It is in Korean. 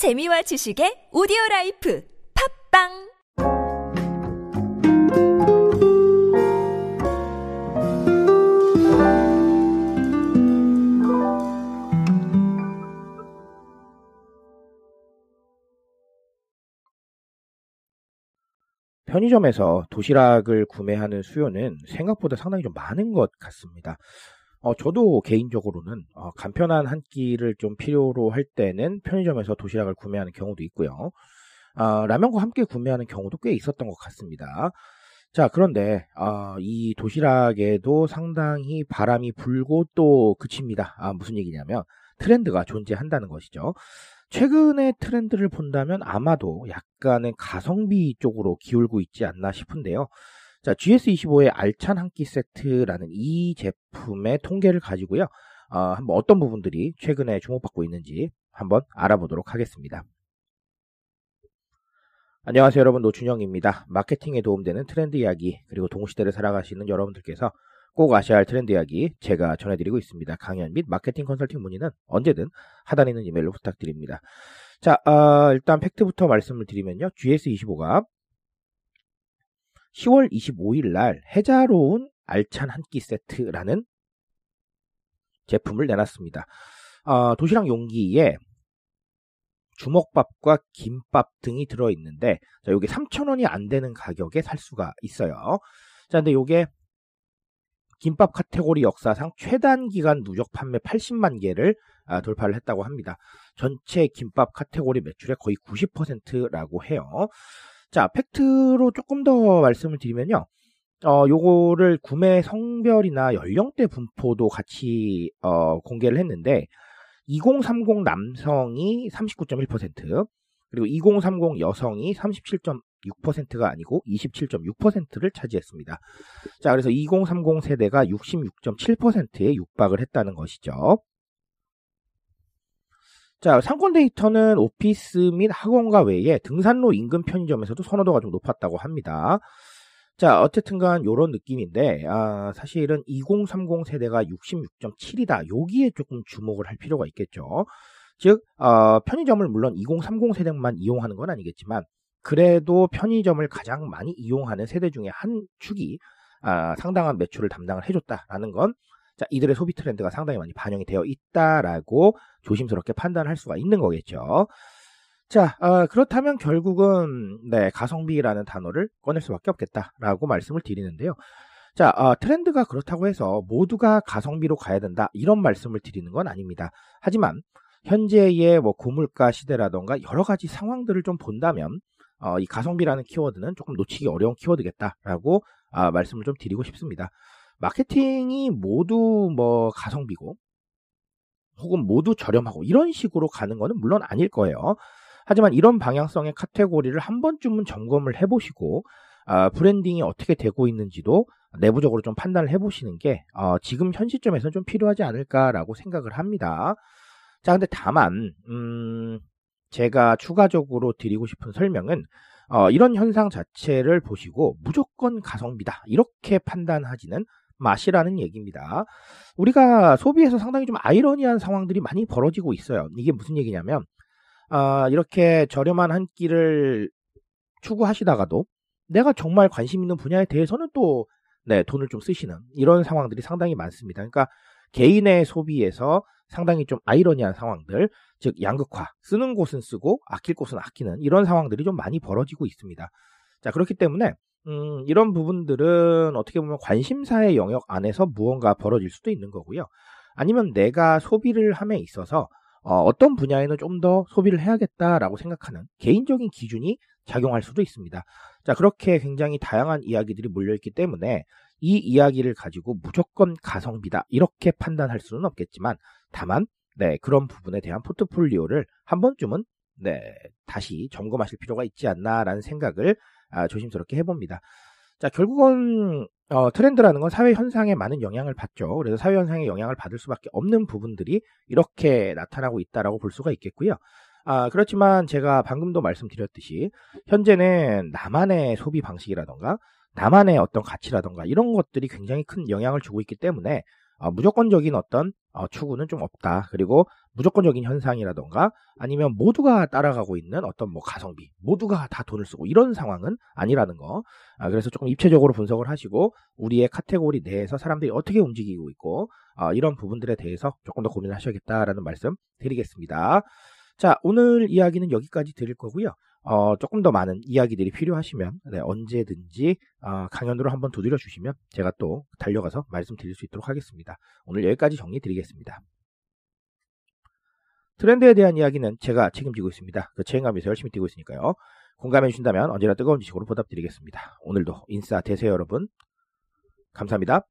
재미와 지식의 오디오 라이프 팟빵 편의점에서 도시락을 구매하는 수요는 생각보다 상당히 좀 많은 것 같습니다. 어, 저도 개인적으로는 어, 간편한 한 끼를 좀 필요로 할 때는 편의점에서 도시락을 구매하는 경우도 있고요. 아, 라면과 함께 구매하는 경우도 꽤 있었던 것 같습니다. 자, 그런데 아, 이 도시락에도 상당히 바람이 불고 또 그칩니다. 아, 무슨 얘기냐면 트렌드가 존재한다는 것이죠. 최근의 트렌드를 본다면 아마도 약간의 가성비 쪽으로 기울고 있지 않나 싶은데요. 자, GS25의 알찬 한 끼 세트라는 이 제품의 통계를 가지고요. 어, 한번 어떤 부분들이 최근에 주목받고 있는지 한번 알아보도록 하겠습니다. 안녕하세요 여러분 노준영입니다. 마케팅에 도움되는 트렌드 이야기 그리고 동시대를 살아가시는 여러분들께서 꼭 아셔야 할 트렌드 이야기 제가 전해드리고 있습니다. 강연 및 마케팅 컨설팅 문의는 언제든 하단에 있는 이메일로 부탁드립니다. 자, 어, 일단 팩트부터 말씀을 드리면요. GS25가 10월 25일 날 해자로운 알찬 한 끼 세트라는 제품을 내놨습니다. 어, 도시락 용기에 주먹밥과 김밥 등이 들어있는데, 자, 요게 3,000원이 안 되는 가격에 살 수가 있어요. 자, 근데 요게 김밥 카테고리 역사상 최단 기간 누적 판매 80만 개를 아, 돌파를 했다고 합니다. 전체 김밥 카테고리 매출의 거의 90%라고 해요. 자, 팩트로 조금 더 말씀을 드리면요. 어, 요거를 구매 성별이나 연령대 분포도 같이 어, 공개를 했는데 2030 남성이 39.1% 그리고 2030 여성이 37.6%가 아니고 27.6%를 차지했습니다. 자, 그래서 2030 세대가 66.7%에 육박을 했다는 것이죠. 자, 상권 데이터는 오피스 및 학원가 외에 등산로 인근 편의점에서도 선호도가 좀 높았다고 합니다. 자, 어쨌든 간 요런 느낌인데, 아, 사실은 2030 세대가 66.7이다. 여기에 조금 주목을 할 필요가 있겠죠. 즉, 어, 편의점을 물론 2030 세대만 이용하는 건 아니겠지만, 그래도 편의점을 가장 많이 이용하는 세대 중에 한 축이 아, 상당한 매출을 담당을 해줬다라는 건 자, 이들의 소비 트렌드가 상당히 많이 반영이 되어 있다라고 조심스럽게 판단할 수가 있는 거겠죠. 자, 어, 그렇다면 결국은 네, 가성비라는 단어를 꺼낼 수밖에 없겠다라고 말씀을 드리는데요. 자, 어, 트렌드가 그렇다고 해서 모두가 가성비로 가야 된다 이런 말씀을 드리는 건 아닙니다. 하지만 현재의 뭐 고물가 시대라던가 여러 가지 상황들을 좀 본다면 어, 이 가성비라는 키워드는 조금 놓치기 어려운 키워드겠다라고 아, 말씀을 좀 드리고 싶습니다. 마케팅이 모두 뭐 가성비고 혹은 모두 저렴하고 이런 식으로 가는 거는 물론 아닐 거예요. 하지만 이런 방향성의 카테고리를 한 번쯤은 점검을 해보시고 어, branding이 어떻게 되고 있는지도 내부적으로 좀 판단을 해보시는 게 어, 지금 현 시점에서는 좀 필요하지 않을까라고 생각을 합니다. 자, 근데 다만 음, 제가 추가적으로 드리고 싶은 설명은 어, 이런 현상 자체를 보시고 무조건 가성비다 이렇게 판단하지는 맛이라는 얘기입니다. 우리가 소비에서 상당히 좀 아이러니한 상황들이 많이 벌어지고 있어요. 이게 무슨 얘기냐면 아, 이렇게 저렴한 한 끼를 추구하시다가도 내가 정말 관심 있는 분야에 대해서는 또 네, 돈을 좀 쓰시는 이런 상황들이 상당히 많습니다. 그러니까 개인의 소비에서 상당히 좀 아이러니한 상황들, 즉 양극화, 쓰는 곳은 쓰고 아낄 곳은 아끼는 이런 상황들이 좀 많이 벌어지고 있습니다. 자, 그렇기 때문에 음, 이런 부분들은 어떻게 보면 관심사의 영역 안에서 무언가 벌어질 수도 있는 거고요. 아니면 내가 소비를 함에 있어서 어, 떤 분야에는 좀 더 소비를 해야겠다라고 생각하는 개인적인 기준이 작용할 수도 있습니다. 자, 그렇게 굉장히 다양한 이야기들이 몰려있기 때문에 이 이야기를 가지고 무조건 가성비다 이렇게 판단할 수는 없겠지만 다만 네, 그런 부분에 대한 포트폴리오를 한 번쯤은 네, 다시 점검하실 필요가 있지 않나라는 생각을 아, 조심스럽게 해봅니다. 자, 결국은 어, 트렌드라는 건 사회 현상에 많은 영향을 받죠. 그래서 사회 현상에 영향을 받을 수밖에 없는 부분들이 이렇게 나타나고 있다라고 볼 수가 있겠고요. 아, 그렇지만 제가 방금도 말씀드렸듯이 현재는 나만의 소비 방식이라던가 나만의 어떤 가치라던가 이런 것들이 굉장히 큰 영향을 주고 있기 때문에 어, 무조건적인 어떤 어, 추구는 좀 없다. 그리고 무조건적인 현상이라던가 아니면 모두가 따라가고 있는 어떤 뭐 가성비, 모두가 다 돈을 쓰고 이런 상황은 아니라는 거. 아, 그래서 조금 입체적으로 분석을 하시고 우리의 카테고리 내에서 사람들이 어떻게 움직이고 있고 어, 이런 부분들에 대해서 조금 더 고민을 하셔야겠다라는 말씀 드리겠습니다. 자, 오늘 이야기는 여기까지 드릴 거고요. 어, 조금 더 많은 이야기들이 필요하시면 네, 언제든지 어, 강연으로 한번 두드려 주시면 제가 또 달려가서 말씀드릴 수 있도록 하겠습니다. 오늘 여기까지 정리 드리겠습니다. 트렌드에 대한 이야기는 제가 책임지고 있습니다. 그 책임감에서 열심히 뛰고 있으니까요. 공감해 주신다면 언제나 뜨거운 지식으로 보답드리겠습니다. 오늘도 인싸 되세요 여러분. 감사합니다.